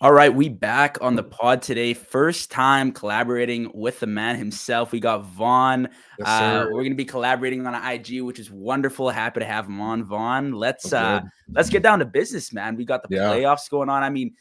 All right, we back on the pod today. First time collaborating with the man himself. We got Vaughn. Yes, uh, we're gonna be collaborating on IG, which is wonderful. Happy to have him on, Vaughn. Let's Oh, uh let's get down to business, man. We got the Yeah. playoffs going on. I mean,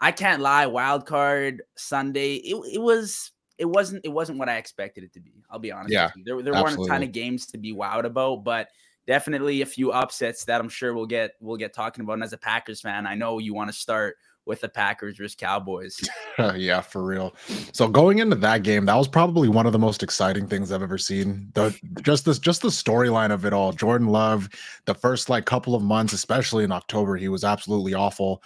I can't lie, wild card Sunday. It, it was it wasn't it wasn't what I expected it to be. I'll be honest. Yeah, with you. There, there weren't a ton of games to be wowed about, but definitely a few upsets that I'm sure we'll get we'll get talking about. And as a Packers fan, I know you want to start with the Packers versus Cowboys. yeah, for real. So going into that game, that was probably one of the most exciting things I've ever seen. The just this just the storyline of it all. Jordan Love, the first like couple of months, especially in October, he was absolutely awful.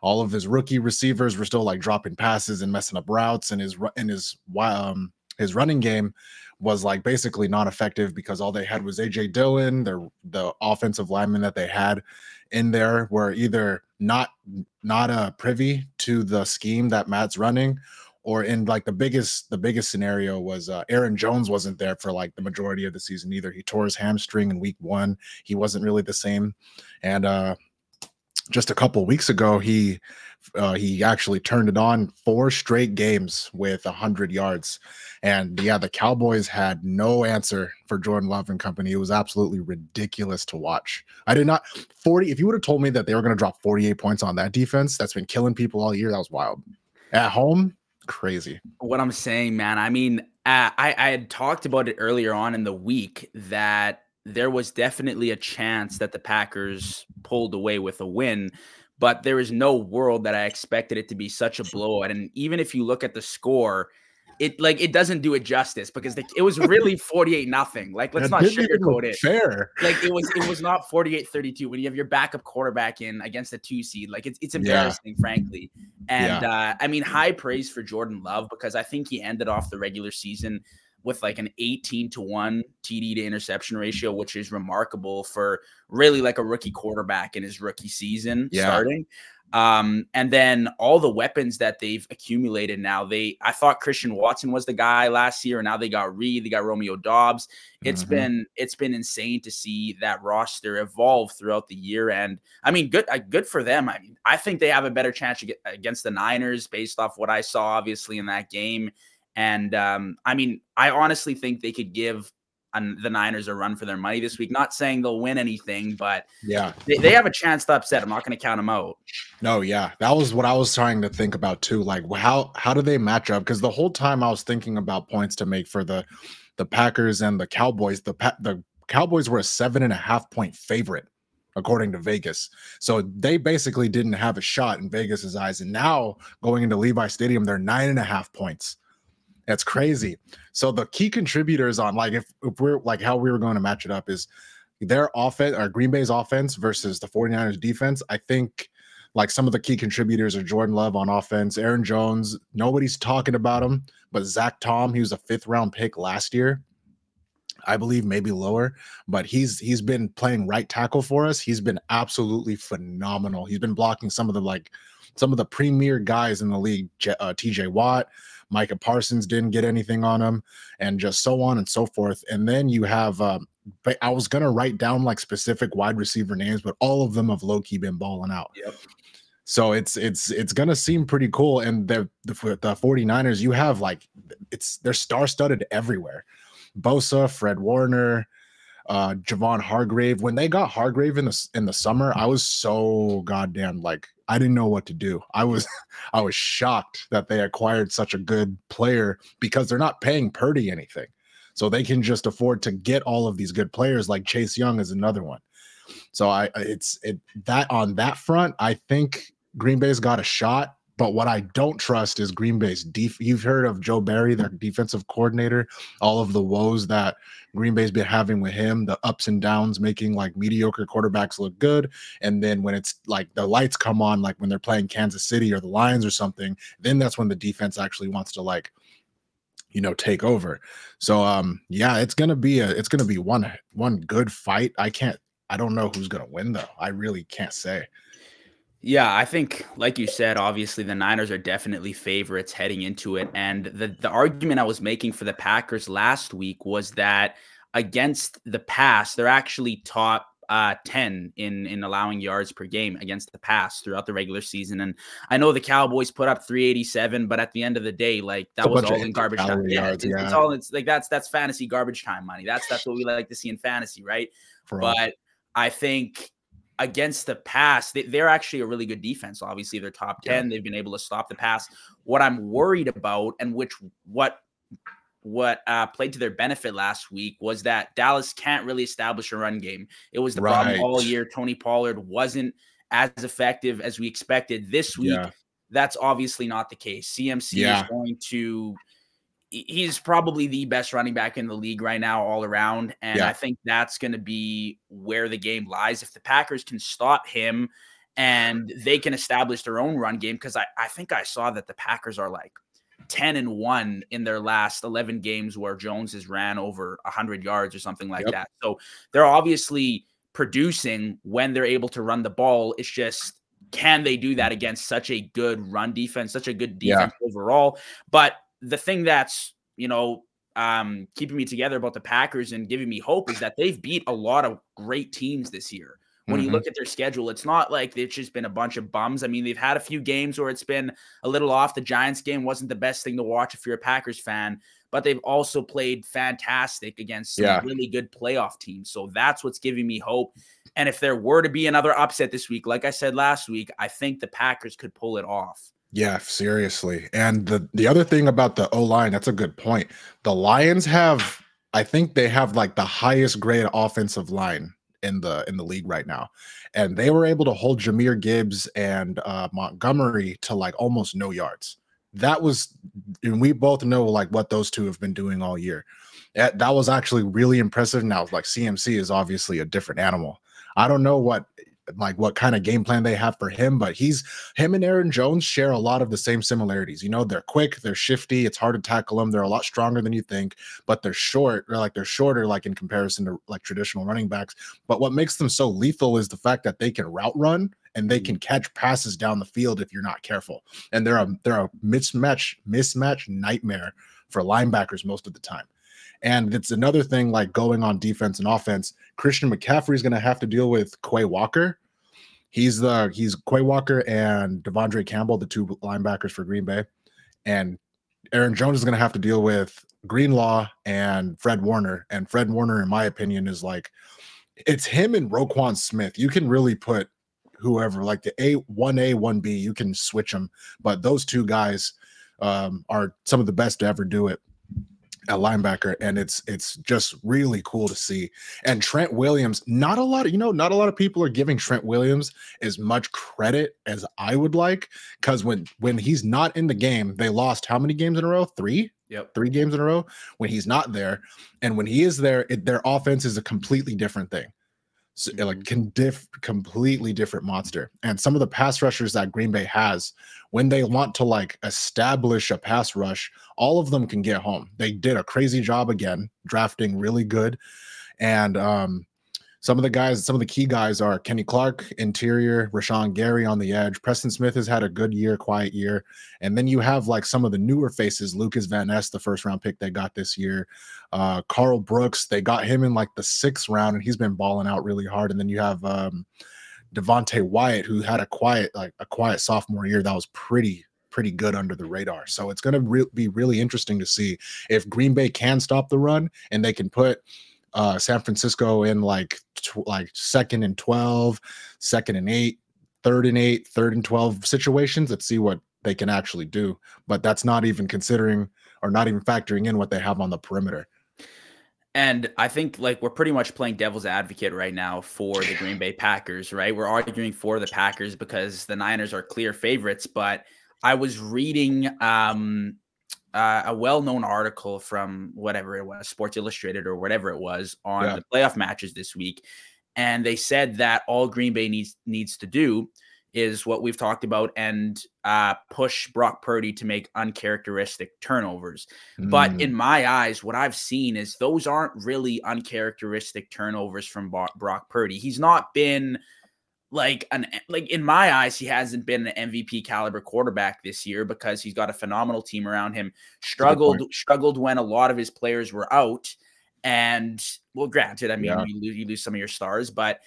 All of his rookie receivers were still like dropping passes and messing up routes, and his and his um his running game was like basically non-effective because all they had was AJ Dillon, their the offensive lineman that they had in there were either not not uh privy to the scheme that Matt's running or in like the biggest the biggest scenario was uh, Aaron Jones wasn't there for like the majority of the season either. He tore his hamstring in week 1. He wasn't really the same and uh just a couple weeks ago he uh, he actually turned it on four straight games with 100 yards. And yeah the cowboys had no answer for jordan love and company. It was absolutely ridiculous to watch. I did not 40 if you would have told me that they were going to drop 48 points on that defense that's been killing people all year that was wild. At home crazy. What I'm saying, man. I mean, uh, I I had talked about it earlier on in the week that there was definitely a chance that the Packers pulled away with a win, but there is no world that I expected it to be such a blowout. And even if you look at the score, it like it doesn't do it justice because the, it was really 48 nothing. Like let's That not sugarcoat it. fair Like it was it was not 48-32 when you have your backup quarterback in against a two seed. Like it's it's Yeah. embarrassing, frankly. And uh, I mean, high praise for Jordan Love because I think he ended off the regular season with like an 18 to 1 TD to interception ratio, which is remarkable for really like a rookie quarterback in his rookie season Yeah. starting. Um, and then all the weapons that they've accumulated now. They I thought Christian Watson was the guy last year, and now they got Reed, they got Romeo Doubs. It's Mhm. been it's been insane to see that roster evolve throughout the year. And I mean, good uh, good for them. I mean, I think they have a better chance against the Niners based off what I saw, obviously, in that game. And um, I mean, I honestly think they could give the Niners a run for their money this week. Not saying they'll win anything, but yeah they, they have a chance to upset. I'm not going to count them out. No, yeah, that was what I was trying to think about too. Like, how how do they match up? Because the whole time I was thinking about points to make for the the Packers and the Cowboys. The pa- the Cowboys were a seven and a half point favorite according to Vegas, so they basically didn't have a shot in Vegas's eyes. And now going into Levi Stadium, they're nine and a half points. That's crazy. So the key contributors on like if, if we're like how we were going to match it up is their offense or Green Bay's offense versus the 49ers defense. I think like some of the key contributors are Jordan Love on offense, Aaron Jones. Nobody's talking about him, but Zach Tom, he was a fifth round pick last year. I believe maybe lower, but he's he's been playing right tackle for us. He's been absolutely phenomenal. He's been blocking some of the like some of the premier guys in the league. Uh, TJ Watt, Micah Parsons didn't get anything on him, and just so on and so forth. And then you have um, but I was gonna write down like specific wide receiver names, but all of them have low key been balling out. Yep. So it's it's it's gonna seem pretty cool. And the the, the 49ers, you have like it's they're star-studded everywhere. Bosa, Fred Warner, uh Javon Hargrave. When they got Hargrave in the in the summer, I was so goddamn like I didn't know what to do. I was I was shocked that they acquired such a good player because they're not paying Purdy anything. So they can just afford to get all of these good players like Chase Young is another one. So I it's it that on that front, I think Green Bay's got a shot. But what I don't trust is Green Bay's def. You've heard of Joe Barry, their defensive coordinator, all of the woes that Green Bay's been having with him, the ups and downs, making like mediocre quarterbacks look good. And then when it's like the lights come on, like when they're playing Kansas City or the Lions or something, then that's when the defense actually wants to like, you know, take over. So um, yeah, it's gonna be a it's gonna be one one good fight. I can't I don't know who's gonna win though. I really can't say. Yeah, I think, like you said, obviously the Niners are definitely favorites heading into it. And the, the argument I was making for the Packers last week was that against the pass, they're actually top uh, 10 in in allowing yards per game against the pass throughout the regular season. And I know the Cowboys put up 387, but at the end of the day, like that was all in garbage time. Yeah, it's, yeah. it's, all it's like that's that's fantasy garbage time money. That's that's what we like to see in fantasy, right? For but all. I think against the pass, they, are actually a really good defense. Obviously, they're top 10. Yeah. They've been able to stop the pass. What I'm worried about, and which what what uh, played to their benefit last week was that Dallas can't really establish a run game. It was the right. problem all year. Tony Pollard wasn't as effective as we expected this week. Yeah. That's obviously not the case. CMC yeah. is going to he's probably the best running back in the league right now all around and yeah. I think that's going to be where the game lies if the Packers can stop him and they can establish their own run game because I, I think I saw that the Packers are like 10 and 1 in their last 11 games where Jones has ran over 100 yards or something like yep. that. So they're obviously producing when they're able to run the ball. It's just can they do that against such a good run defense, such a good defense yeah. overall? But the thing that's, you know, um, keeping me together about the Packers and giving me hope is that they've beat a lot of great teams this year when mm-hmm. you look at their schedule, it's not like it's just been a bunch of bums. I mean, they've had a few games where it's been a little off. The Giants game wasn't the best thing to watch if you're a Packers fan, but they've also played fantastic against some yeah. really good playoff teams. So that's what's giving me hope. And if there were to be another upset this week, like I said last week, I think the Packers could pull it off. Yeah, seriously. And the the other thing about the O line, that's a good point. The Lions have, I think they have like the highest grade offensive line in the in the league right now, and they were able to hold Jahmyr Gibbs and uh, Montgomery to like almost no yards. That was, and we both know like what those two have been doing all year. That, that was actually really impressive. Now, like CMC is obviously a different animal. I don't know what like what kind of game plan they have for him, but he's him and Aaron Jones share a lot of the same similarities. You know, they're quick, they're shifty, it's hard to tackle them, they're a lot stronger than you think, but they're short, they're like they're shorter, like in comparison to like traditional running backs. But what makes them so lethal is the fact that they can route run and they can mm. catch passes down the field if you're not careful. And they're a they're a mismatch mismatch nightmare for linebackers most of the time. And it's another thing like going on defense and offense. Christian McCaffrey is going to have to deal with Quay Walker. He's the he's Quay Walker and De'Vondre Campbell, the two linebackers for Green Bay, and Aaron Jones is going to have to deal with Greenlaw and Fred Warner. And Fred Warner, in my opinion, is like it's him and Roquan Smith. You can really put whoever like the A one A one B. You can switch them, but those two guys um, are some of the best to ever do it a linebacker and it's it's just really cool to see. And trent williams not a lot of you know not a lot of people are giving trent williams as much credit as i would like because when when he's not in the game they lost how many games in a row? Three? Yep. Three games in a row? When he's not there. And when he is there it, their offense is a completely different thing so, mm-hmm. like can diff completely different monster. And some of the pass rushers that green bay has when they want to like establish a pass rush all of them can get home. They did a crazy job again drafting really good. And um some of the guys, some of the key guys are Kenny Clark, interior, Rashan Gary on the edge. Preston Smith has had a good year, quiet year. And then you have like some of the newer faces, Lucas Van Ness, the first round pick they got this year. Uh, Karl Brooks, they got him in like the sixth round, and he's been balling out really hard. And then you have um Devonte Wyatt, who had a quiet, like a quiet sophomore year that was pretty pretty good under the radar. So it's going to re- be really interesting to see if Green Bay can stop the run and they can put uh, San Francisco in like tw- like second and 12, second and eight, third and eight, third and 12 situations. Let's see what they can actually do. But that's not even considering or not even factoring in what they have on the perimeter. And I think like we're pretty much playing devil's advocate right now for the Green Bay Packers, right? We're arguing for the Packers because the Niners are clear favorites, but I was reading um uh, a well-known article from whatever it was, Sports Illustrated or whatever it was, on yeah. the playoff matches this week, and they said that all Green Bay needs needs to do is what we've talked about and uh, push Brock Purdy to make uncharacteristic turnovers. Mm. But in my eyes, what I've seen is those aren't really uncharacteristic turnovers from Brock Purdy. He's not been like an like in my eyes he hasn't been an MVP caliber quarterback this year because he's got a phenomenal team around him struggled struggled when a lot of his players were out and well granted I mean yeah. you, lose, you lose some of your stars but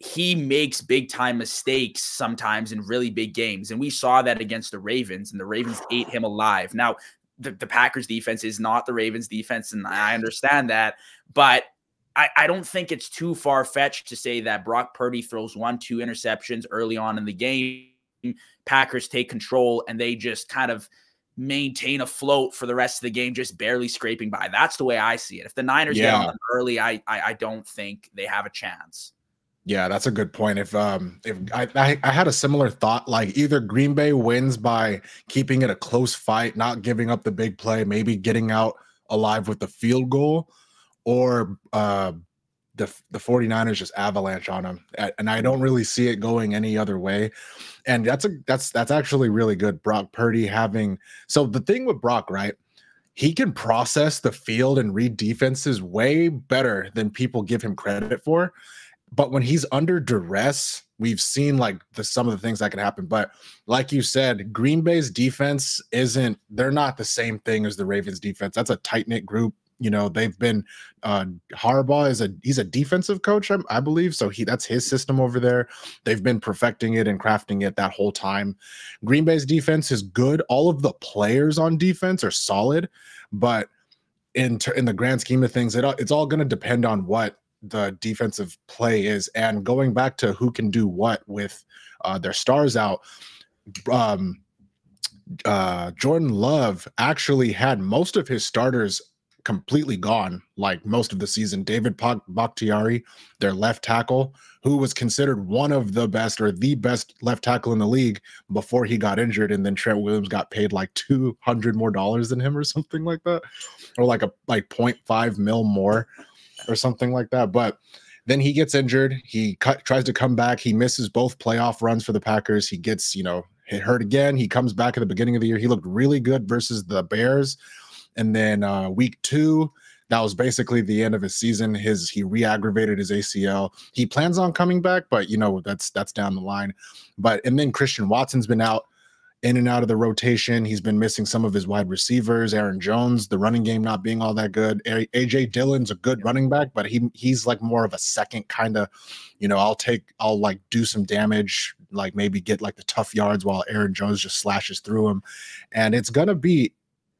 he makes big time mistakes sometimes in really big games. And we saw that against the Ravens, and the Ravens ate him alive. Now, the, the Packers defense is not the Ravens defense, and I understand that, but I, I don't think it's too far fetched to say that Brock Purdy throws one, two interceptions early on in the game. Packers take control and they just kind of maintain afloat for the rest of the game, just barely scraping by. That's the way I see it. If the Niners yeah. get on them early, I, I I don't think they have a chance. Yeah, that's a good point. If um if I, I, I had a similar thought, like either Green Bay wins by keeping it a close fight, not giving up the big play, maybe getting out alive with the field goal, or uh the the 49ers just avalanche on them. And I don't really see it going any other way. And that's a that's that's actually really good. Brock Purdy having so the thing with Brock, right? He can process the field and read defenses way better than people give him credit for but when he's under duress, we've seen like the some of the things that can happen. But like you said, Green Bay's defense isn't they're not the same thing as the Ravens defense. That's a tight knit group. You know, they've been uh Harbaugh is a he's a defensive coach, I, I believe. So he that's his system over there. They've been perfecting it and crafting it that whole time. Green Bay's defense is good. All of the players on defense are solid, but in in the grand scheme of things, it, it's all going to depend on what the defensive play is. And going back to who can do what with uh, their stars out, um, uh, Jordan Love actually had most of his starters completely gone, like most of the season. David Bakhtiari, their left tackle, who was considered one of the best or the best left tackle in the league before he got injured, and then Trent Williams got paid like two hundred more dollars than him or something like that, or like a like 0.5 mil more or something like that. But then he gets injured. He cut, tries to come back. He misses both playoff runs for the Packers. He gets, you know, hit hurt again. He comes back at the beginning of the year. He looked really good versus the Bears. And then uh, week two, that was basically the end of his season. His he re-aggravated his ACL. He plans on coming back, but you know that's that's down the line. But and then Christian Watson's been out in and out of the rotation. He's been missing some of his wide receivers. Aaron Jones, the running game not being all that good. AJ Dillon's a good running back, but he he's like more of a second kind of, you know, I'll take I'll like do some damage, like maybe get like the tough yards while Aaron Jones just slashes through him. And it's gonna be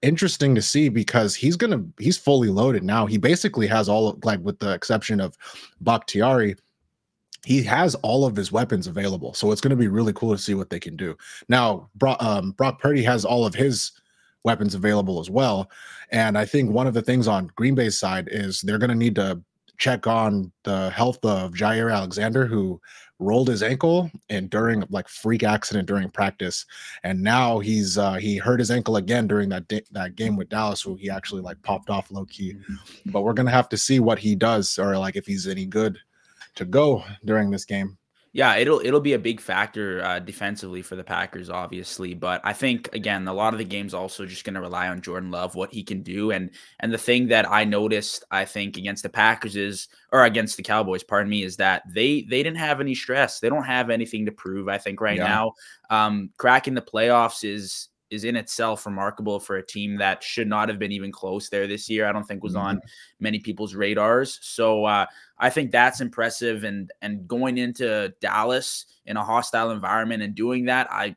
interesting to see because he's gonna he's fully loaded now. He basically has all of, like with the exception of Bakhtiari he has all of his weapons available. So it's to be really cool to see what they can do. Now, Brock, um, Brock Purdy has all of his weapons available as well. And I think one of the things on Green Bay's side is they're to need to check on the health of Jaire Alexander, who rolled his ankle and during like freak accident during practice and now he's uh he hurt his ankle again during that that game with Dallas where he actually like popped off low key but we're to have to see what he does or like if he's any good to go during this game. Yeah, it'll it'll be a big factor uh, defensively for the Packers, obviously. But I think again, a lot of the games also just going to rely on Jordan Love, what he can do, and and the thing that I noticed, I think against the Packers is, or against the Cowboys, pardon me, is that they they didn't have any stress. They don't have anything to prove. I think right yeah. now, um, cracking the playoffs is is in itself remarkable for a team that should not have been even close there this year. I don't think was on mm-hmm. many people's radars. So uh, I think that's impressive. And and going into Dallas in a hostile environment and doing that, I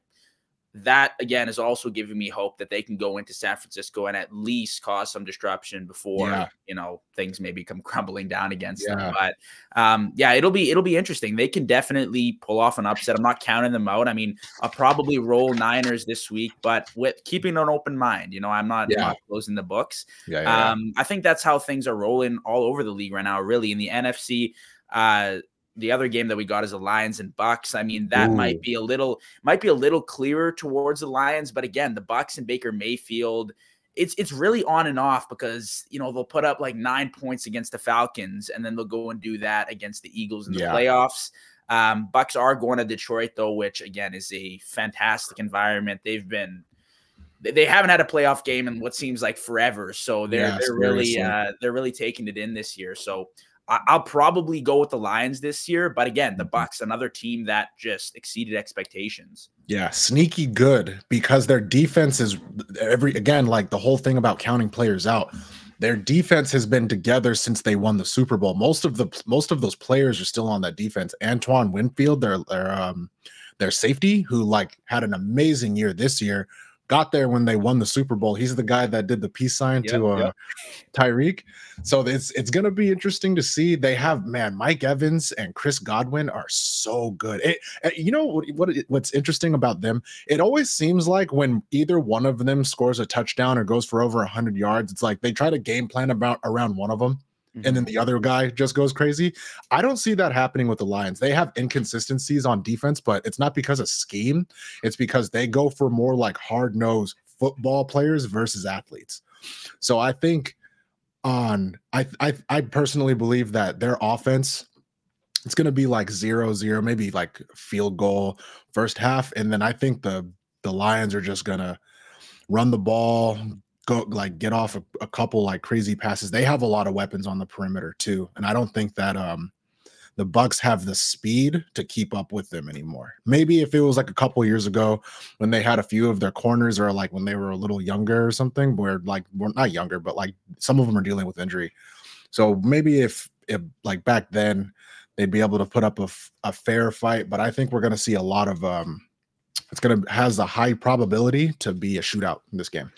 that again is also giving me hope that they can go into San Francisco and at least cause some disruption before yeah. you know things maybe come crumbling down against yeah. them. But um, yeah, it'll be it'll be interesting. They can definitely pull off an upset. I'm not counting them out. I mean, I'll probably roll Niners this week, but with keeping an open mind. You know, I'm not, yeah. not closing the books. Yeah, um, I think that's how things are rolling all over the league right now. Really, in the NFC. Uh, the other game that we got is the Lions and Bucks. I mean, that Ooh. might be a little might be a little clearer towards the Lions, but again, the Bucks and Baker Mayfield, it's it's really on and off because you know they'll put up like nine points against the Falcons, and then they'll go and do that against the Eagles in the yeah. playoffs. Um, Bucks are going to Detroit though, which again is a fantastic environment. They've been they haven't had a playoff game in what seems like forever, so they're yes, they're really uh, they're really taking it in this year. So I'll probably go with the Lions this year, but again, the mm-hmm. Bucks, another team that just exceeded expectations. Yeah, sneaky good because their defense is every again like the whole thing about counting players out. their defense has been together since they won the Super Bowl. Most of the most of those players are still on that defense. Antoine Winfield, their their um their safety, who like had an amazing year this year, got there when they won the Super Bowl. He's the guy that did the peace sign yep, to uh, yep. Tyreek. So it's it's gonna be interesting to see. They have man, Mike Evans and Chris Godwin are so good. It, eh, you know what, what what's interesting about them? It always seems like when either one of them scores a touchdown or goes for over hundred yards, it's like they try to game plan about around one of them mm-hmm. and then the other guy just goes crazy. I don't see that happening with the Lions. They have inconsistencies on defense, but it's not because of scheme. It's because they go for more like hard nosed football players versus athletes. So I think on I I I personally believe that their offense it's going to be like zero zero, maybe like field goal first half, and then I think the the Lions are just gonna run the ball, go like get off a, a, couple like crazy passes. They have a lot of weapons on the perimeter too, and I don't think that um the Bucks have the speed to keep up with them anymore. Maybe if it was like a couple years ago when they had a few of their corners, or like when they were a little younger or something, where like we're not younger, but like some of them are dealing with injury. So maybe if if like back then they'd be able to put up a, a fair fight, but I think we're to see a lot of um. It's gonna has a high probability to be a shootout in this game.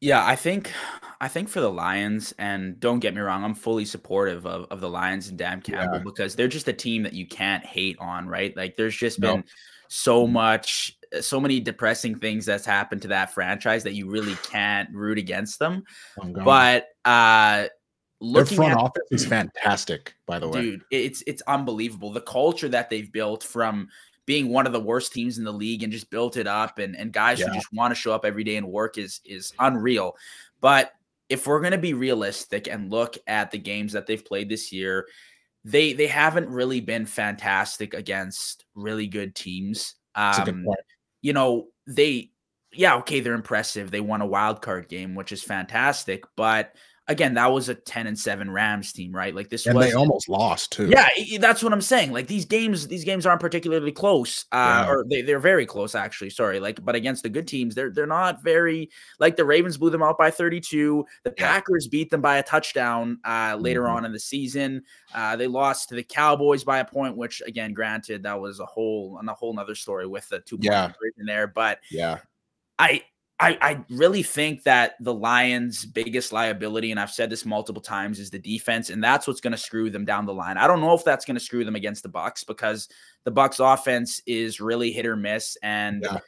Yeah, I think I think for the Lions, and don't get me wrong, I'm fully supportive of, of the Lions and Dan Campbell yeah. because they're just a team that you can't hate on, right? Like there's just been nope. so much, so many depressing things that's happened to that franchise that you really can't root against them. But uh looking Their front at, office is fantastic, by the way. Dude, it's it's unbelievable. The culture that they've built from being one of the worst teams in the league and just built it up and, and guys yeah. who just want to show up every day and work is is unreal. But if we're going to be realistic and look at the games that they've played this year, they they haven't really been fantastic against really good teams. Um, you know, they yeah, okay, they're impressive. They won a wild card game, which is fantastic, but again, that was a 10 and 7 Rams team, right? Like this and was they almost lost too. Yeah, that's what I'm saying. Like these games, these games aren't particularly close. Uh, yeah. or they, they're very close actually. Sorry. Like, but against the good teams, they're they're not very like the Ravens blew them out by 32. The yeah. Packers beat them by a touchdown uh later mm-hmm. on in the season. Uh they lost to the Cowboys by a point, which again, granted, that was a whole and a whole nother story with the two yeah. in there. But yeah, I I, I really think that the Lions' biggest liability, and I've said this multiple times, is the defense, and that's what's going to screw them down the line. I don't know if that's going to screw them against the Bucks because the Bucks' offense is really hit or miss, and yeah.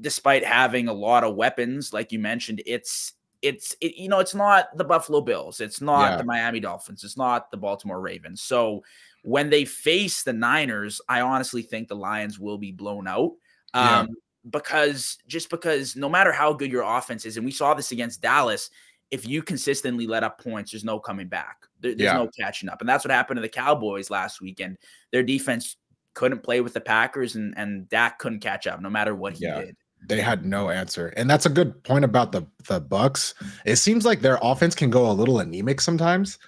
despite having a lot of weapons, like you mentioned, it's it's it, you know it's not the Buffalo Bills, it's not yeah. the Miami Dolphins, it's not the Baltimore Ravens. So when they face the Niners, I honestly think the Lions will be blown out. Um, yeah because just because no matter how good your offense is, and we saw this against Dallas, if you consistently let up points, there's no coming back. There, there's yeah. no catching up. And that's what happened to the Cowboys last weekend. Their defense couldn't play with the Packers, and, and Dak couldn't catch up no matter what he yeah. did. They had no answer. And that's a good point about the, the Bucks. It seems like their offense can go a little anemic sometimes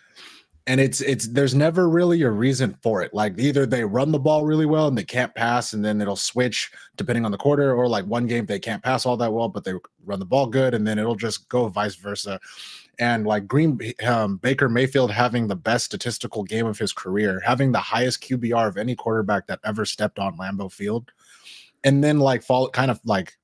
and it's it's there's never really a reason for it. Like either they run the ball really well and they can't pass and then it'll switch depending on the quarter or like one game they can't pass all that well but they run the ball good and then it'll just go vice versa. And like green um, baker mayfield having the best statistical game of his career having the highest qbr of any quarterback that ever stepped on lambeau field and then like fall kind of like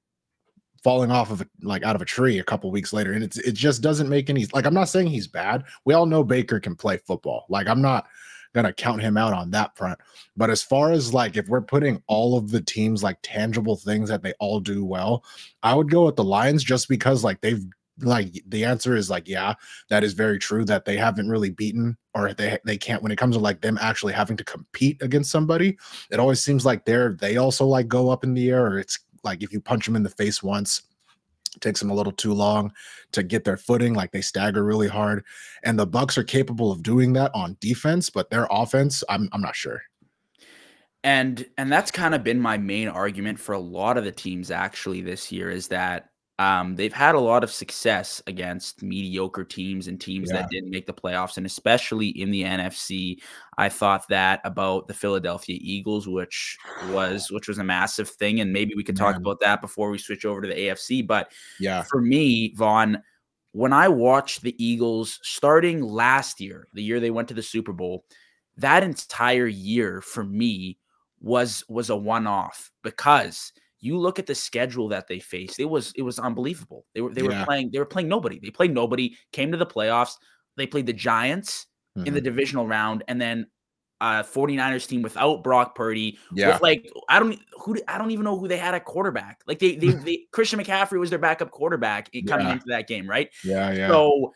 falling off of a, like out of a tree a couple weeks later and it's it just doesn't make any like i'm not saying he's bad. We all know baker can play football. Like i'm not gonna count him out on that front. But as far as like if we're putting all of the teams like tangible things that they all do well i would go with the lions just because like they've like the answer is like yeah that is very true that they haven't really beaten or they they can't when it comes to like them actually having to compete against somebody it always seems like they're they also like go up in the air or it's like if you punch them in the face once, takes them a little too long to get their footing like they stagger really hard. And the bucks are capable of doing that on defense but their offense i'm, I'm not sure. And and that's kind of been my main argument for a lot of the teams actually this year is that um, they've had a lot of success against mediocre teams and teams yeah. that didn't make the playoffs, and especially in the NFC. I thought that about the Philadelphia Eagles, which was which was a massive thing, and maybe we could talk Man. about that before we switch over to the AFC. But yeah, for me, Vaughn, when I watched the Eagles starting last year, the year they went to the Super Bowl, that entire year for me was was a one-off because you look at the schedule that they faced, it was it was unbelievable. They were they yeah. were playing they were playing nobody. They played nobody, came to the playoffs. They played the Giants mm-hmm. in the mm-hmm. divisional round and then uh 49ers team without Brock Purdy. Yeah. With like I don't who I don't even know who they had at quarterback. Like they they, they Christian McCaffrey was their backup quarterback coming yeah. into that game, right? Yeah, yeah. So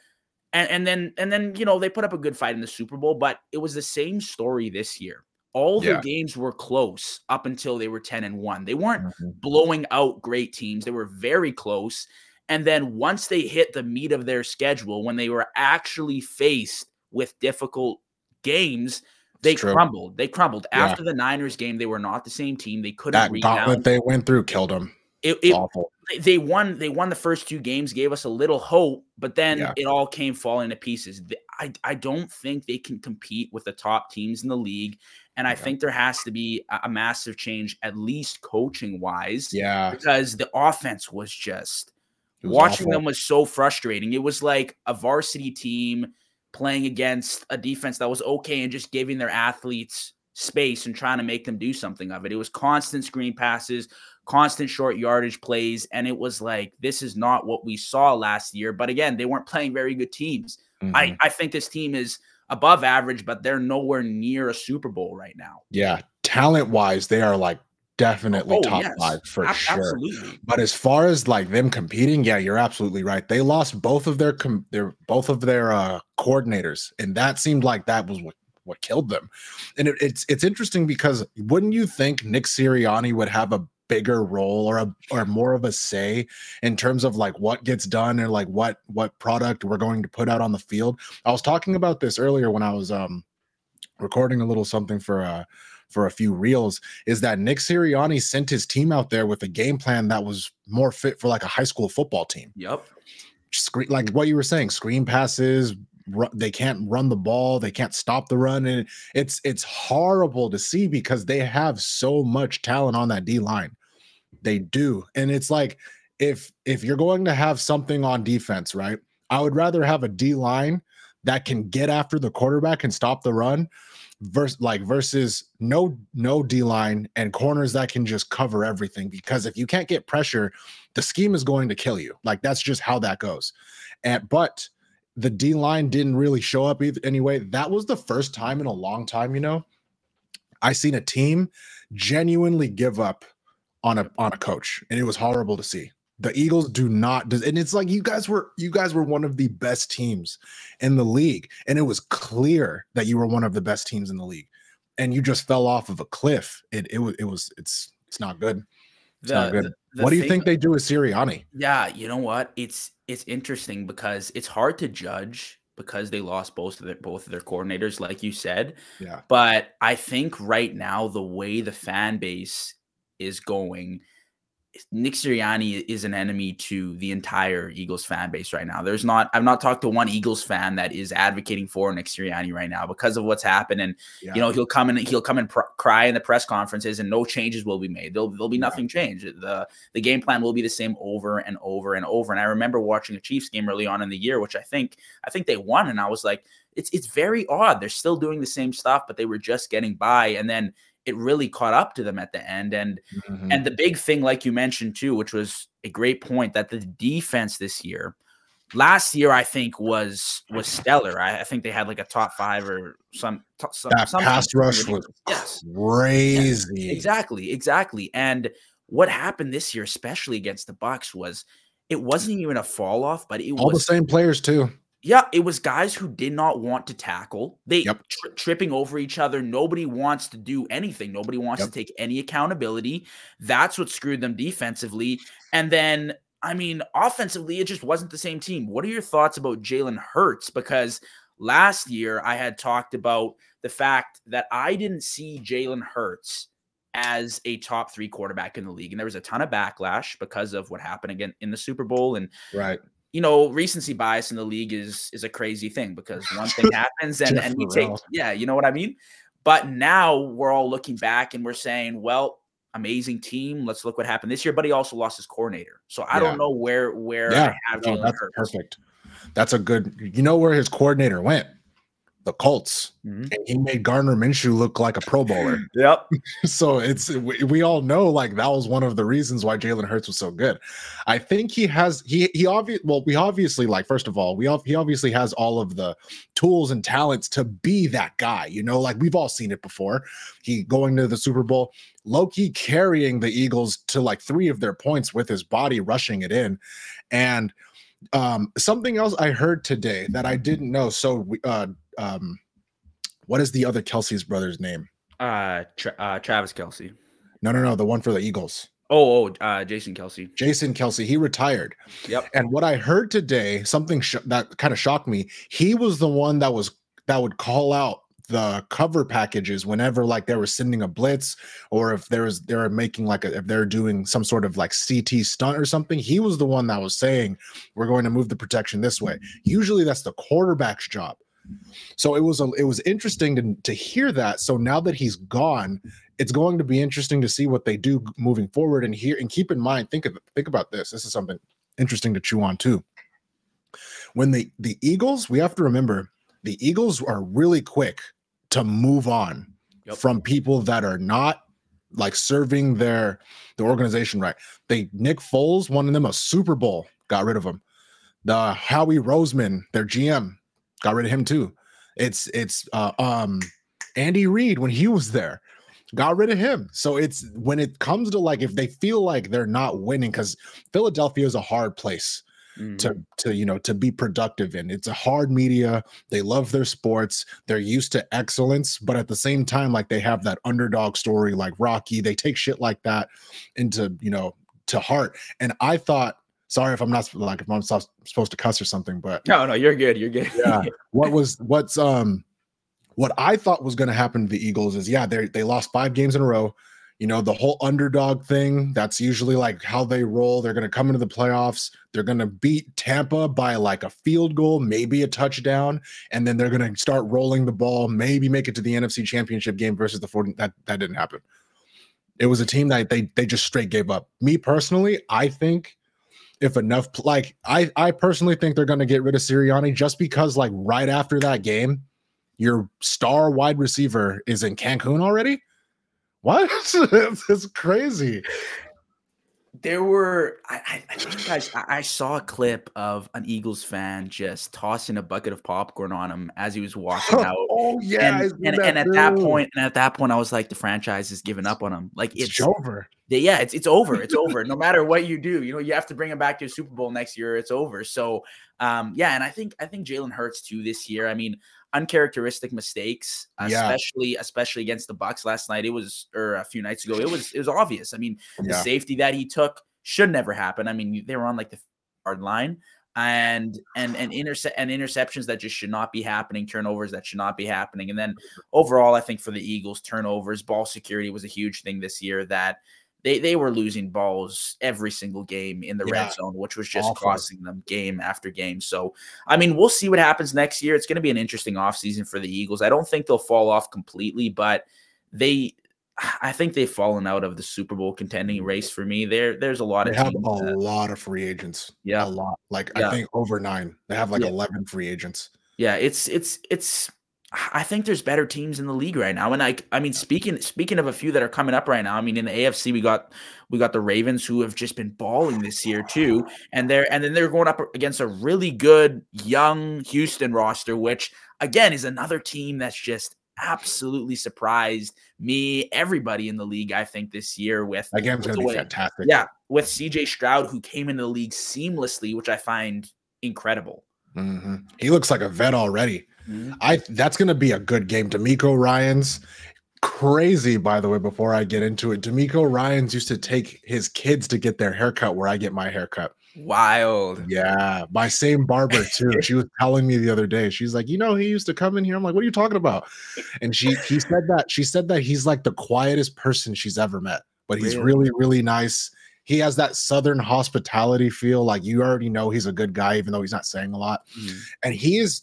and, and then and then you know they put up a good fight in the Super Bowl, but it was the same story this year. All yeah. the games were close up until they were 10 and 1. They weren't mm-hmm. blowing out great teams. They were very close. And then once they hit the meat of their schedule, when they were actually faced with difficult games, they crumbled. They crumbled. Yeah. After the Niners game, they were not the same team. They couldn't that rebound. gauntlet they went through killed them. It, it awful. They won. They won the first two games, gave us a little hope, but then yeah. it all came falling to pieces. I I don't think they can compete with the top teams in the league, and I yeah. think there has to be a, a massive change, at least coaching wise. Yeah, because the offense was just was watching awful. them was so frustrating. It was like a varsity team playing against a defense that was okay and just giving their athletes space and trying to make them do something of it. It was constant screen passes, constant short yardage plays. And it was like, this is not what we saw last year. But again, they weren't playing very good teams. Mm-hmm. I, I think this team is above average, but they're nowhere near a Super Bowl right now. Yeah. Talent wise, they are like definitely oh, top yes. five for a- sure. Absolutely. But as far as like them competing, yeah, you're absolutely right. They lost both of their com- their both of their uh coordinators, and that seemed like that was what what killed them. And it, it's it's interesting because wouldn't you think Nick Sirianni would have a bigger role or a or more of a say in terms of like what gets done and like what what product we're going to put out on the field. I was talking about this earlier when I was um recording a little something for uh for a few reels is that Nick Sirianni sent his team out there with a game plan that was more fit for like a high school football team. Yep. Screen like what you were saying, screen passes, they can't run the ball they can't stop the run and it's it's horrible to see because they have so much talent on that d line. They do and it's like if if you're going to have something on defense right i would rather have a d line that can get after the quarterback and stop the run versus like versus no no d line and corners that can just cover everything because if you can't get pressure the scheme is going to kill you. Like that's just how that goes. And but the D line didn't really show up either, anyway. That was the first time in a long time, you know, I seen a team genuinely give up on a on a coach, and it was horrible to see. The Eagles do not, and it's like you guys were you guys were one of the best teams in the league, and it was clear that you were one of the best teams in the league, and you just fell off of a cliff. It it was it was it's it's not good. It's the, not good. The, the what do you think they do with Sirianni? Yeah, you know what? It's it's interesting because it's hard to judge because they lost both of their both of their coordinators, like you said. Yeah. But I think right now the way the fan base is going, Nick Sirianni is an enemy to the entire Eagles fan base right now. There's not, I've not talked to one Eagles fan that is advocating for Nick Sirianni right now because of what's happened. And yeah. you know, he'll come and he'll come and pr- cry in the press conferences, and no changes will be made. There'll, there'll be nothing yeah. changed. the The game plan will be the same over and over and over. And I remember watching a Chiefs game early on in the year, which I think I think they won, and I was like, it's it's very odd. They're still doing the same stuff, but they were just getting by, and then it really caught up to them at the end. And mm-hmm. and the big thing, like you mentioned too, which was a great point, that the defense this year, last year I think was was stellar. I, I think they had like a top five or some. some that pass rush was yes. crazy. Yes, exactly, exactly. And what happened this year, especially against the Bucks, was it wasn't even a fall off, but it all was all the same players too. Yeah, it was guys who did not want to tackle. They yep. tri- tripping over each other. Nobody wants to do anything. Nobody wants yep. to take any accountability. That's what screwed them defensively. And then, I mean, offensively, it just wasn't the same team. What are your thoughts about Jalen Hurts? Because last year I had talked about the fact that I didn't see Jalen Hurts as a top three quarterback in the league. And there was a ton of backlash because of what happened again in the Super Bowl. And right you know, recency bias in the league is is a crazy thing because one thing happens and, and you take yeah, you know what I mean? But now we're all looking back and we're saying, well, amazing team. Let's look what happened this year. But he also lost his coordinator. So I yeah. don't know where where yeah. I have no, that's perfect. That's a good. You know where his coordinator went? The Colts. Mhm. And he made Gardner Minshew look like a Pro Bowler. Yep. so it's we, we all know like that was one of the reasons why Jalen Hurts was so good. I think he has he he obvious well we obviously like first of all we all he obviously has all of the tools and talents to be that guy. You know, like we've all seen it before. He going to the Super Bowl, Loki carrying the Eagles to like three of their points with his body rushing it in, and um something else I heard today that I didn't know. So we uh um what is the other Kelce's brother's name? Uh, Tra- uh, Travis Kelce. No, no, no, the one for the Eagles. Oh, oh, uh, Jason Kelce. Jason Kelce, he retired. Yep. And what I heard today, something sh- that kind of shocked me. He was the one that was that would call out the cover packages whenever like they were sending a blitz or if there was they're making like a, if they're doing some sort of like CT stunt or something. He was the one that was saying we're going to move the protection this way. Usually that's the quarterback's job. So it was a, it was interesting to to hear that. So now that he's gone, it's going to be interesting to see what they do moving forward. And here and keep in mind, think of think about this. This is something interesting to chew on too. When the the Eagles, we have to remember the Eagles are really quick to move on Yep. from people that are not like serving their the organization right. They Nick Foles won them a Super Bowl, got rid of him. The Howie Roseman, their GM, got rid of him too. It's it's uh, um Andy Reid when he was there, got rid of him. So it's when it comes to like if they feel like they're not winning because Philadelphia is a hard place Mhm. to to you know to be productive in. It's a hard media. They love their sports. They're used to excellence, but at the same time, like they have that underdog story, like Rocky. They take shit like that into you know to heart. And I thought, sorry if I'm not like if I'm supposed to cuss or something, but No, no, you're good. You're good. yeah, what was what's um what I thought was going to happen to the Eagles is yeah, they they lost five games in a row. You know, the whole underdog thing, that's usually like how they roll. They're going to come into the playoffs. They're going to beat Tampa by like a field goal, maybe a touchdown, and then they're going to start rolling the ball, maybe make it to the NFC Championship game versus the 40 that that didn't happen. It was a team that they they just straight gave up. Me personally, I think if enough like I I personally think they're going to get rid of Sirianni just because like right after that game, your star wide receiver is in Cancun already. What? this is crazy. There were, I, I, think guys, I, I saw a clip of an Eagles fan just tossing a bucket of popcorn on him as he was walking out. oh yeah, and, and, and at that point, and at that point, I was like, the franchise is giving up on him. Like it's, it's, over. they- yeah, it's it's over. It's over. No matter what you do, you know, you have to bring him back to a Super Bowl next year. It's over. So, um, yeah, and I think I think Jalen Hurts too this year. I mean, uncharacteristic mistakes, Yeah. especially especially against the Bucks last night. It was or a few nights ago. It was it was obvious. I mean, the safety that he took should never happen. I mean, they were on like the hard line. And and and intercept and interceptions that just should not be happening, turnovers that should not be happening. And then overall, I think for the Eagles, turnovers, ball security was a huge thing this year that they they were losing balls every single game in the Yeah. red zone, which was just Awful. costing them game after game. So, I mean, we'll see what happens next year. It's going to be an interesting offseason for the Eagles. I don't think they'll fall off completely, but they I think they've fallen out of the Super Bowl contending race for me. There there's a lot They of have a that- lot of free agents. Yeah. a lot. Like Yeah. I think over nine. They have like Yeah. eleven free agents. Yeah, it's it's it's I think there's better teams in the league right now. And I I mean speaking speaking of a few that are coming up right now, I mean in the AFC we got we got the Ravens who have just been balling this year too. And they're and then they're going up against a really good young Houston roster, which again is another team that's just absolutely surprised me, everybody in the league, I think, this year with game's with gonna be fantastic. Yeah, with CJ Stroud, who came into the league seamlessly, which I find incredible. Mhm. He looks like a vet already. I that's gonna be a good game. DeMeco Ryans crazy, by the way. Before I get into it, DeMeco Ryans used to take his kids to get their haircut where I get my haircut. Wild. Yeah, my same barber too. she was telling me the other day. She's like, you know, he used to come in here. I'm like, what are you talking about? And she he said that she said that he's like the quietest person she's ever met, but he's Really? really really nice. He has that southern hospitality feel. Like you already know he's a good guy, even though he's not saying a lot. Mhm. And he is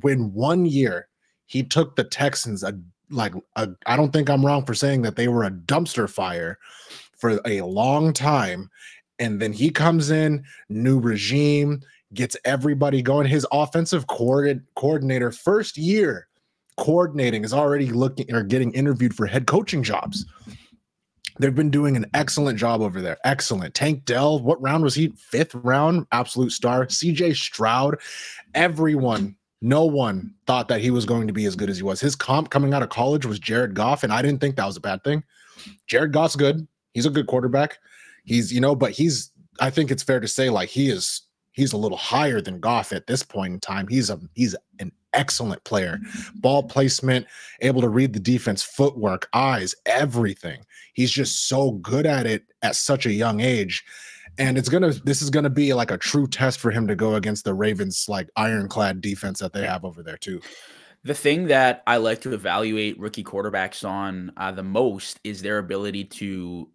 when one year he took the Texans a like a, I don't think I'm wrong for saying that they were a dumpster fire for a long time. And then he comes in, new regime, gets everybody going. His offensive coordinator, first year coordinating, is already looking or getting interviewed for head coaching jobs. They've been doing an excellent job over there. Excellent. Tank Dell, what round was he? Fifth round, absolute star. CJ Stroud, everyone, no one thought that he was going to be as good as he was. His comp coming out of college was Jared Goff, and I didn't think that was a bad thing. Jared Goff's good. He's a good quarterback. He's, you know, but he's, I think it's fair to say, like, he is, he's a little higher than Goff at this point in time. He's a, he's an excellent player. Ball placement, able to read the defense, footwork, eyes, everything. He's just so good at it at such a young age. And it's gonna this is gonna be like a true test for him to go against the Ravens like ironclad defense that they have over there too. The thing that I like to evaluate rookie quarterbacks on uh, the most is their ability to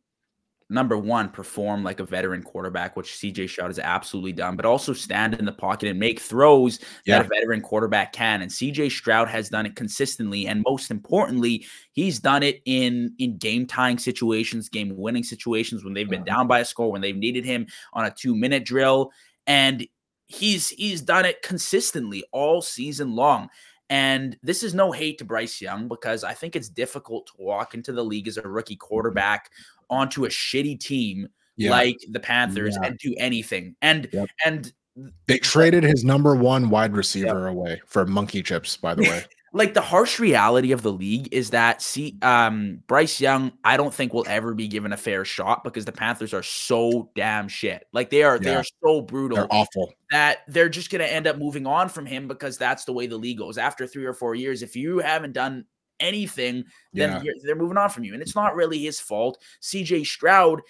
number one, perform like a veteran quarterback, which CJ Stroud has absolutely done, but also stand in the pocket and make throws yeah. that a veteran quarterback can. And CJ Stroud has done it consistently. And most importantly, he's done it in in game tying situations, game winning situations when they've been mm-hmm. down by a score, when they've needed him on a two minute drill. And he's he's done it consistently all season long. And this is no hate to Bryce Young because I think it's difficult to walk into the league as a rookie mm-hmm. quarterback onto a shitty team yeah. like the Panthers yeah. and do anything. And yep. and they traded his number one wide receiver yep. away for monkey chips, by the way. Like the harsh reality of the league is that see um Bryce Young I don't think will ever be given a fair shot because the Panthers are so damn shit. Like they are yeah. they are so brutal. They're awful. That they're just going to end up moving on from him because that's the way the league goes. After 3 or 4 years if you haven't done anything, then yeah. they're moving on from you. And it's not really his fault. CJ Stroud,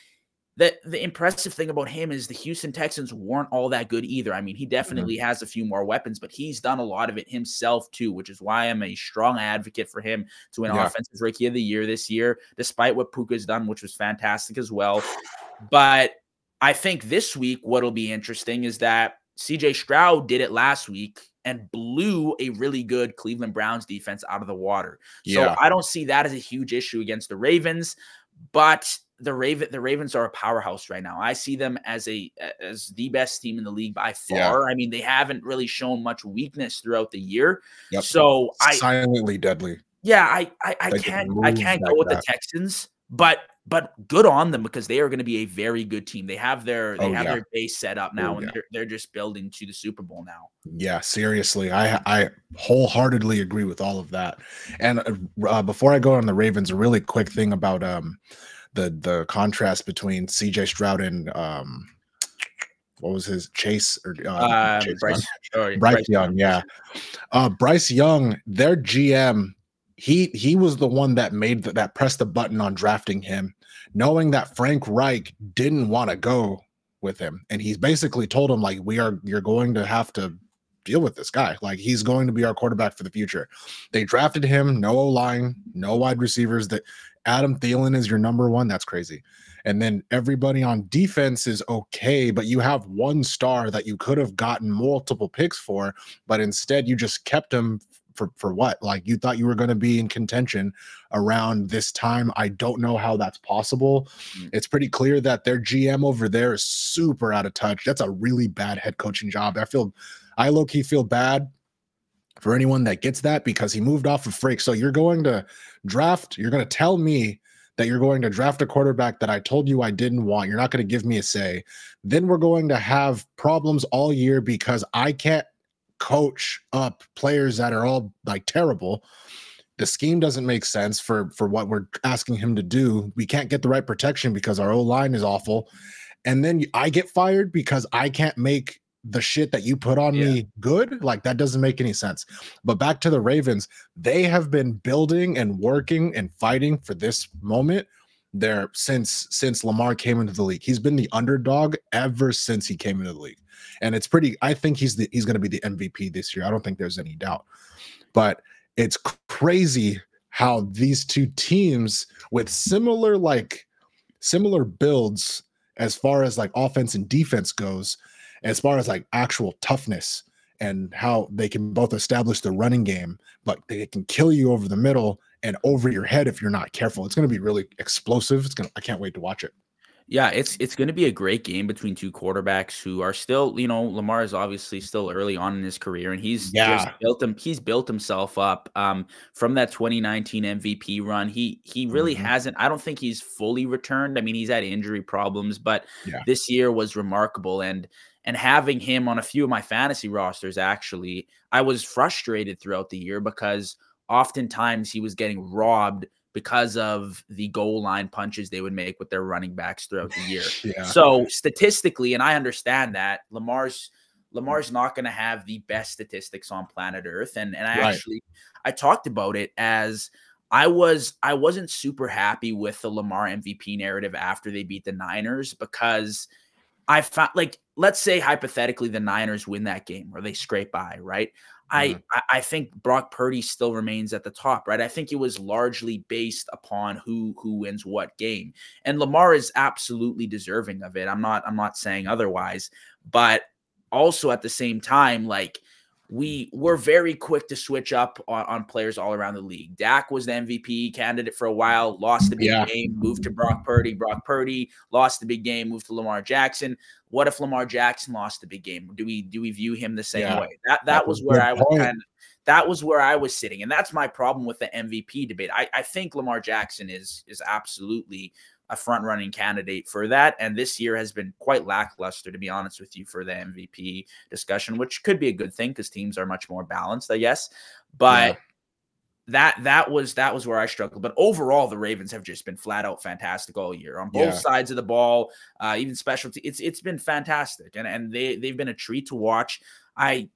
that the impressive thing about him is the Houston Texans weren't all that good either. I mean, he mm-hmm. definitely mm-hmm. has a few more weapons, but he's done a lot of it himself too, which is why I'm a strong advocate for him to win yeah. Offensive Rookie of the Year this year, despite what Puka's done, which was fantastic as well. But I think this week, what'll be interesting is that CJ Stroud did it last week and blew a really good Cleveland Browns defense out of the water. Yeah. So I don't see that as a huge issue against the Ravens, but the Raven the Ravens are a powerhouse right now. I see them as a as the best team in the league by far. Yeah. I mean, they haven't really shown much weakness throughout the year. Yep. So I silently deadly. Yeah, I I, I can't I can't go with that. the Texans, but but good on them because they are going to be a very good team. They have their they oh, have yeah. their base set up now, oh, and yeah. they're, they're just building to the Super Bowl now. Yeah, seriously, I I wholeheartedly agree with all of that. And uh, uh before I go on the Ravens, a really quick thing about um the the contrast between C.J. Stroud and um what was his Chase or uh, uh Chase Bryce, Bryce, Bryce Young, yeah. Uh, Bryce Young, their GM he he was the one that made the, that pressed the button on drafting him, knowing that Frank Reich didn't want to go with him, and he's basically told him like, "We are you're going to have to deal with this guy. Like he's going to be our quarterback for the future." They drafted him, no O line, no wide receivers. That Adam Thielen is your number one. That's crazy. And then everybody on defense is okay, but you have one star that you could have gotten multiple picks for, but instead you just kept him for for what? Like you thought you were going to be in contention around this time. I don't know how that's possible. Mm. It's pretty clear that their GM over there is super out of touch. That's a really bad head coaching job. I feel I low key feel bad for anyone that gets that because he moved off of Freak. So you're going to draft, you're going to tell me that you're going to draft a quarterback that I told you I didn't want. You're not going to give me a say. Then we're going to have problems all year because I can't coach up players that are all like terrible the scheme doesn't make sense for for what we're asking him to do we can't get the right protection because our O line is awful and then i get fired because i can't make the shit that you put on yeah. me good like that doesn't make any sense but back to the ravens they have been building and working and fighting for this moment there since since lamar came into the league he's been the underdog ever since he came into the league and it's pretty. I think he's the he's going to be the MVP this year. I don't think there's any doubt. But it's crazy how these two teams with similar like similar builds as far as like offense and defense goes, as far as like actual toughness and how they can both establish the running game, but they can kill you over the middle and over your head if you're not careful. It's going to be really explosive. It's going to I can't wait to watch it. Yeah, it's it's going to be a great game between two quarterbacks who are still, you know, Lamar is obviously still early on in his career, and he's Yeah. just built him. He's built himself up um, from that 2019 MVP run. He he really Mhm. hasn't. I don't think he's fully returned. I mean, he's had injury problems, but Yeah. this year was remarkable. And and having him on a few of my fantasy rosters, actually, I was frustrated throughout the year because oftentimes he was getting robbed because of the goal line punches they would make with their running backs throughout the year. Yeah. So statistically, and I understand that Lamar's Lamar's not going to have the best statistics on planet Earth, and and I Right. actually I talked about it as I was I wasn't super happy with the Lamar MVP narrative after they beat the Niners because I found like let's say hypothetically the Niners win that game or they scrape by, right? I, Mhm. I I think Brock Purdy still remains at the top, right? I think it was largely based upon who who wins what game. And Lamar is absolutely deserving of it. I'm not I'm not saying otherwise, but also at the same time like we were very quick to switch up on, on players all around the league. Dak was the MVP candidate for a while, lost the big Yeah. game, moved to Brock Purdy. Brock Purdy lost the big game, moved to Lamar Jackson. What if Lamar Jackson lost the big game? Do we do we view him the same Yeah. way? That that That's a was where I was kind of that was where I was sitting, and that's my problem with the MVP debate. I, I think Lamar Jackson is is absolutely a front running candidate for that, and this year has been quite lackluster, to be honest with you, for the MVP discussion, which could be a good thing because teams are much more balanced, I guess. But Yeah. that that was that was where I struggled. But overall, the Ravens have just been flat out fantastic all year on both Yeah. sides of the ball, uh, even specialty. It's it's been fantastic, and and they they've been a treat to watch. I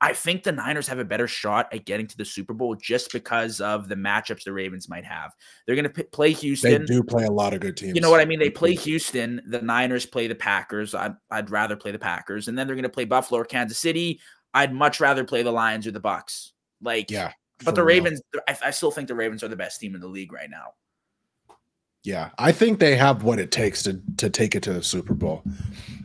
I think the Niners have a better shot at getting to the Super Bowl just because of the matchups the Ravens might have. They're going to p- play Houston. They do play a lot of good teams. You know what I mean? They play Houston. The Niners play the Packers. I'd, I'd rather play the Packers, and then they're going to play Buffalo or Kansas City. I'd much rather play the Lions or the Bucks. Like, Yeah. but the. Ravens, I, I still think the Ravens are the best team in the league right now. Yeah, I think they have what it takes to to take it to the Super Bowl.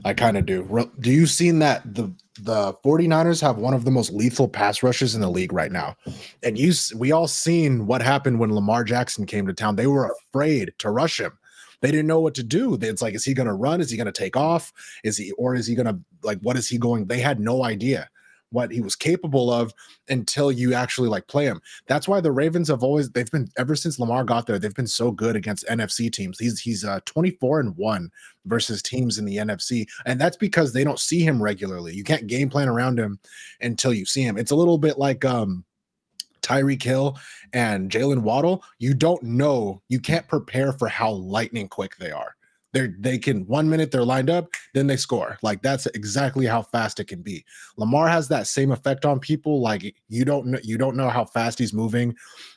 I kind of do. Do you seen that the the 49ers have one of the most lethal pass rushes in the league right now? And you we all seen what happened when Lamar Jackson came to town. They were afraid to rush him. They didn't know what to do. It's like is he going to run? Is he going to take off? Is he or is he going to like what is he going? They had no idea what he was capable of until you actually like play him. That's why the Ravens have always they've been ever since Lamar got there, they've been so good against NFC teams. He's he's uh 24 and 1 versus teams in the NFC. And that's because they don't see him regularly. You can't game plan around him until you see him. It's a little bit like um Tyreek Hill and Jalen Waddle. You don't know, you can't prepare for how lightning quick they are. They're they can one minute they're lined up, then they score. Like that's exactly how fast it can be. Lamar has that same effect on people. Like you don't know, you don't know how fast he's moving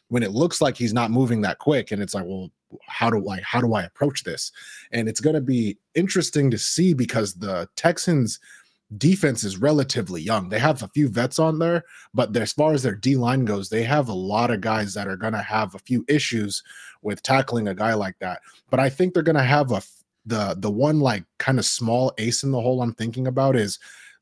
when it looks like he's not moving that quick. And it's like, well, how do I how do I approach this? And it's gonna be interesting to see because the Texans defense is relatively young. They have a few vets on there, but as far as their D line goes, they have a lot of guys that are gonna have a few issues with tackling a guy like that. But I think they're gonna have a the the one like kind of small ace in the hole I'm thinking about is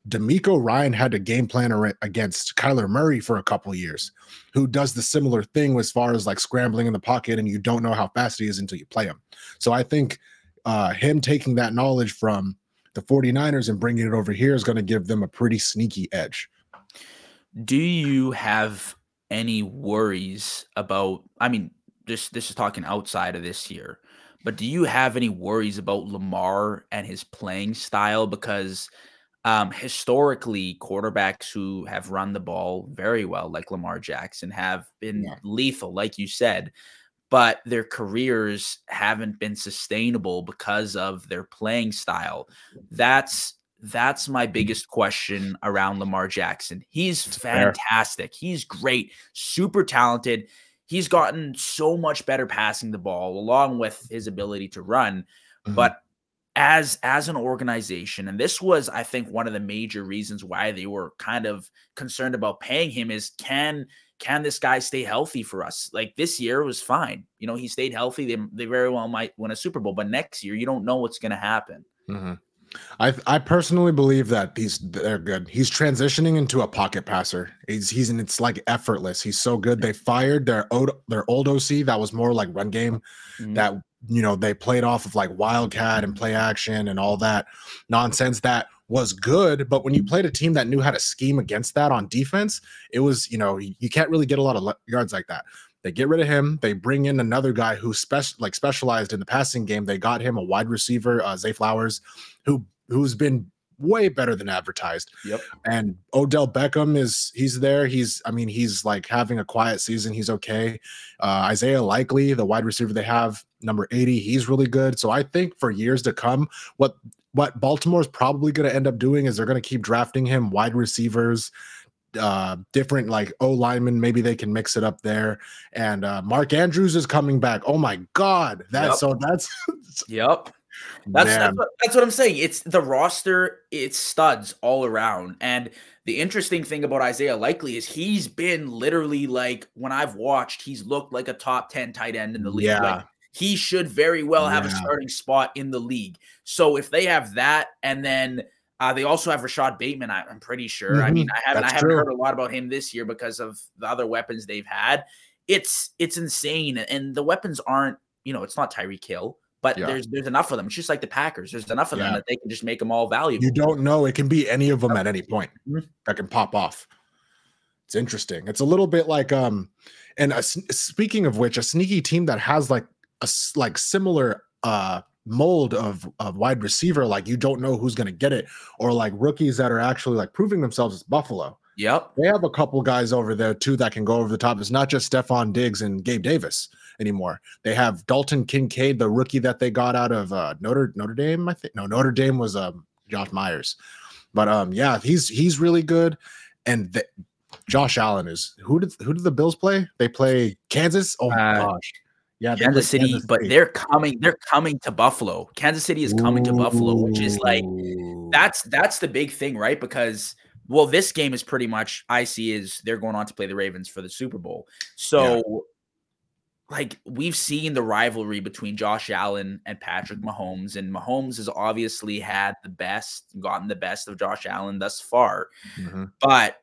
DeMeco Ryan had a game plan against Kyler Murray for a couple years, who does the similar thing as far as like scrambling in the pocket, and you don't know how fast he is until you play him. So I think uh, him taking that knowledge from the 49ers and bringing it over here is going to give them a pretty sneaky edge. Do you have any worries about? I mean, this this is talking outside of this year, but do you have any worries about Lamar and his playing style? Because um, historically, quarterbacks who have run the ball very well, like Lamar Jackson, have been Yeah. lethal, like you said, but their careers haven't been sustainable because of their playing style. That's that's my biggest question around Lamar Jackson. He's fantastic. He's great, super talented. He's gotten so much better passing the ball along with his ability to run. Mhm. But as as an organization, and this was, I think, one of the major reasons why they were kind of concerned about paying him is can can this guy stay healthy for us? Like this year was fine. You know, he stayed healthy. They, they very well might win a Super Bowl, but next year you don't know what's going to happen. Mhm. I I personally believe that these they're good. He's transitioning into a pocket passer. He's he's and it's like effortless. He's so good. They fired their old their old OC that was more like run game. Mm-hmm. That you know they played off of like wildcat and play action and all that nonsense that was good. But when you played a team that knew how to scheme against that on defense, it was you know you can't really get a lot of yards like that. They get rid of him. They bring in another guy who special like specialized in the passing game. They got him a wide receiver, uh, Zay Flowers, who who's been way better than advertised. Yep. And Odell Beckham is he's there. He's I mean he's like having a quiet season. He's okay. Uh, Isaiah Likely, the wide receiver they have, number 80, he's really good. So I think for years to come, what what Baltimore's probably going to end up doing is they're going to keep drafting him wide receivers uh different like O linemen. Maybe they can mix it up there. And uh Mark Andrews is coming back. Oh my god. That's yep. so that's yep. That's that's what, that's what I'm saying. It's the roster, it's studs all around. And the interesting thing about Isaiah Likely is he's been literally like when I've watched, he's looked like a top 10 tight end in the league. Yeah. Like, he should very well have yeah. a starting spot in the league. So if they have that and then uh, they also have Rashod Bateman. I, am pretty sure. Mm-hmm. I mean, I haven't That's I haven't true. heard a lot about him this year because of the other weapons they've had. It's it's insane, and the weapons aren't. You know, it's not Tyreek Hill, but yeah. there's there's enough of them. It's just like the Packers. There's enough of yeah. them that they can just make them all valuable. You don't know. It can be any of them at any point mm-hmm. that can pop off. It's interesting. It's a little bit like um, and a, speaking of which, a sneaky team that has like a like similar uh mold of, of wide receiver, like you don't know who's going to get it, or like rookies that are actually like proving themselves as Buffalo. Yep. They have a couple guys over there too that can go over the top. It's not just Stefon Diggs and Gabe Davis anymore. They have Dalton Kincaid, the rookie that they got out of uh, Notre Notre Dame. I think no Notre Dame was um, Josh Myers, but um yeah he's he's really good. And the, Josh Allen is who did who did the Bills play? They play Kansas. Oh my uh, gosh, yeah, Kansas City, Kansas but they're coming. They're coming to Buffalo. Kansas City is coming Ooh. to Buffalo, which is like that's that's the big thing, right? Because well, this game is pretty much I see is they're going on to play the Ravens for the Super Bowl. So, yeah. like we've seen the rivalry between Josh Allen and Patrick Mahomes, and Mahomes has obviously had the best, gotten the best of Josh Allen thus far. Mm-hmm. But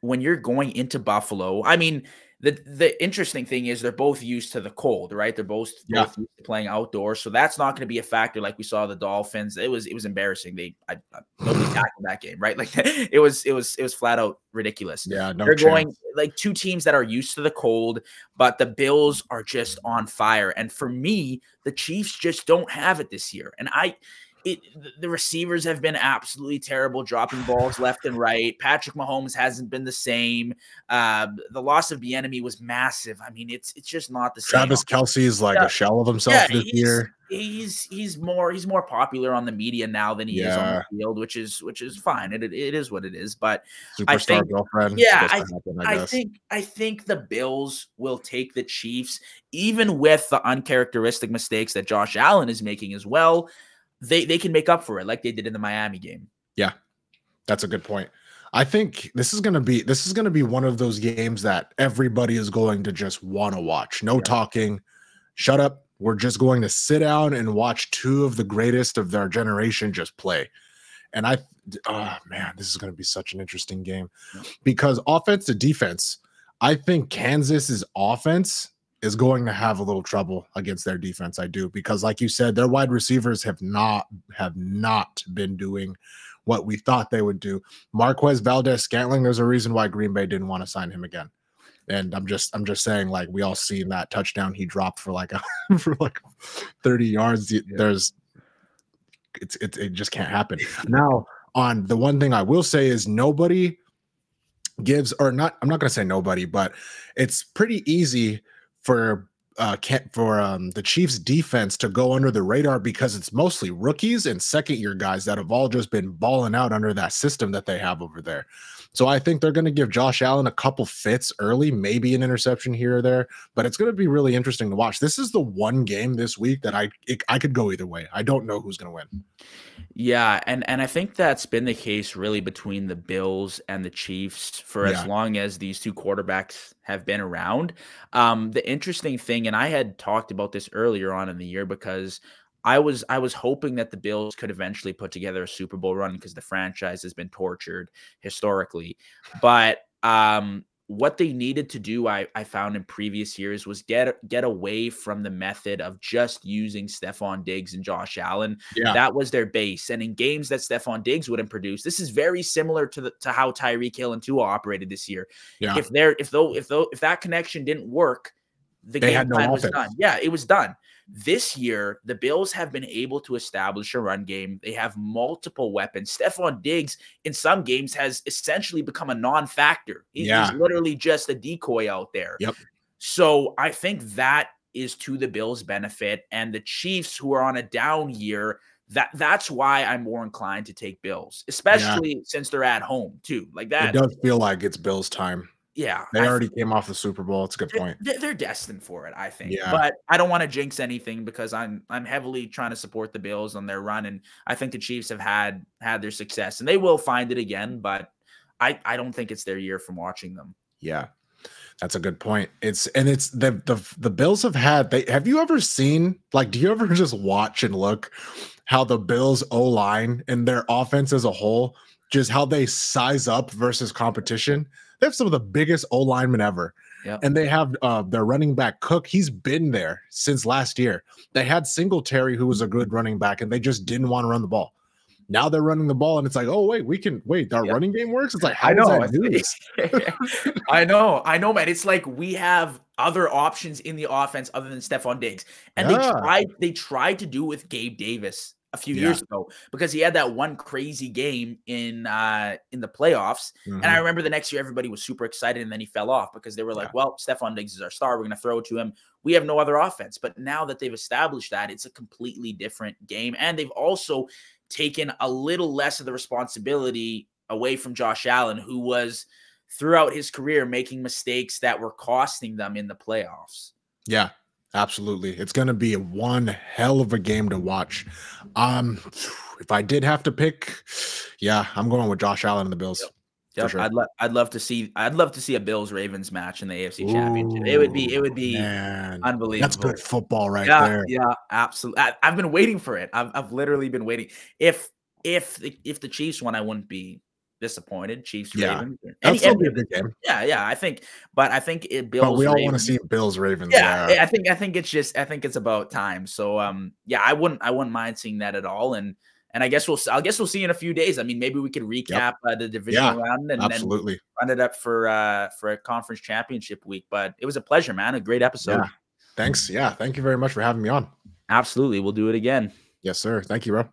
when you're going into Buffalo, I mean the the interesting thing is they're both used to the cold, right? They're both, yeah. both used to playing outdoors, so that's not going to be a factor like we saw the Dolphins. It was it was embarrassing. They I, I nobody tackled that game, right? Like it was it was it was flat out ridiculous. Yeah, no they're chance. going like two teams that are used to the cold, but the Bills are just on fire. And for me, the Chiefs just don't have it this year. And I it, the receivers have been absolutely terrible, dropping balls left and right. Patrick Mahomes hasn't been the same. Uh, the loss of Bieniemy was massive. I mean, it's it's just not the same. Travis Kelce is like yeah. a shell of himself yeah, this he's, year. He's he's more he's more popular on the media now than he yeah. is on the field, which is which is fine. It, it, it is what it is. But superstar I think, girlfriend. Yeah, I, happen, I, I think I think the Bills will take the Chiefs, even with the uncharacteristic mistakes that Josh Allen is making as well they they can make up for it like they did in the Miami game. Yeah. That's a good point. I think this is going to be this is going to be one of those games that everybody is going to just want to watch. No yeah. talking. Shut up. We're just going to sit down and watch two of the greatest of their generation just play. And I oh man, this is going to be such an interesting game. Because offense to defense, I think Kansas's offense is going to have a little trouble against their defense. I do because, like you said, their wide receivers have not have not been doing what we thought they would do. Marquez Valdes-Scantling, there's a reason why Green Bay didn't want to sign him again. And I'm just I'm just saying, like we all seen that touchdown he dropped for like a, for like 30 yards. Yeah. There's it's, it's it just can't happen. now, on the one thing I will say is nobody gives or not. I'm not gonna say nobody, but it's pretty easy for uh for um the Chiefs defense to go under the radar because it's mostly rookies and second year guys that have all just been balling out under that system that they have over there. So I think they're going to give Josh Allen a couple fits early, maybe an interception here or there, but it's going to be really interesting to watch. This is the one game this week that I it, I could go either way. I don't know who's going to win. Yeah, and and I think that's been the case really between the Bills and the Chiefs for yeah. as long as these two quarterbacks have been around. Um, the interesting thing, and I had talked about this earlier on in the year because I was I was hoping that the Bills could eventually put together a Super Bowl run because the franchise has been tortured historically. But um what they needed to do, I, I found in previous years, was get get away from the method of just using Stefon Diggs and Josh Allen. Yeah. That was their base. And in games that Stefon Diggs wouldn't produce, this is very similar to the to how Tyreek Hill and Tua operated this year. Yeah. If there if though if though if that connection didn't work, the they game plan no was done. Yeah, it was done. This year, the Bills have been able to establish a run game. They have multiple weapons. Stefon Diggs, in some games, has essentially become a non-factor. yeah. He's literally just a decoy out there. Yep. So I think that is to the Bills' benefit. And the Chiefs, who are on a down year, that that's why I'm more inclined to take Bills, especially yeah. since they're at home too. Like that. It does feel like it's Bills' time. Yeah, they already came off the Super Bowl. It's a good point. They're, they're destined for it, I think. Yeah. But I don't want to jinx anything because I'm I'm heavily trying to support the Bills on their run, and I think the Chiefs have had had their success, and they will find it again. But I I don't think it's their year from watching them. Yeah, that's a good point. It's and it's the the the Bills have had. They have you ever seen like? Do you ever just watch and look how the Bills O line and their offense as a whole, just how they size up versus competition? They have some of the biggest O linemen ever. Yep. And they have uh, their running back Cook. He's been there since last year. They had Singletary, who was a good running back, and they just didn't want to run the ball. Now they're running the ball, and it's like, oh wait, we can wait. Our yep. running game works. It's like, I know. I know, I know, man. It's like we have other options in the offense other than Stefon Diggs, and yeah. they tried. They tried to do with Gabe Davis a few yeah. years ago because he had that one crazy game in uh in the playoffs. Mm-hmm. And I mm-hmm. remember the next year everybody was super excited and then he fell off because they were like, yeah. well, Stefon Diggs is our star. We're gonna throw it to him. We have no other offense. But now that they've established that, it's a completely different game. And they've also taken a little less of the responsibility away from Josh Allen, who was throughout his career making mistakes that were costing them in the playoffs. Yeah, Absolutely. It's going to be one hell of a game to watch. Um if I did have to pick, yeah, I'm going with Josh Allen and the Bills. Yep. Yep. Sure. I'd love I'd love to see I'd love to see a Bills Ravens match in the AFC Ooh, Championship. It would be it would be man. unbelievable. That's good football right yeah, there. Yeah, absolutely. I, have been waiting for it. I've, I've literally been waiting. If if the, if the Chiefs won, I wouldn't be disappointed. Chiefs, yeah, Ravens. Any, any, a good game. Yeah, yeah. I think, but I think it Bills. But we all want to see Bills Ravens. Yeah, yeah, I think I think it's just I think it's about time. So um, yeah, I wouldn't I wouldn't mind seeing that at all. And and I guess we'll I guess we'll see in a few days. I mean, maybe we could recap yep. uh, the division yeah, round and absolutely run it up for uh for a conference championship week. But it was a pleasure, man. A great episode. Yeah. Thanks. Yeah, thank you very much for having me on. Absolutely, we'll do it again. Yes, sir. Thank you, bro.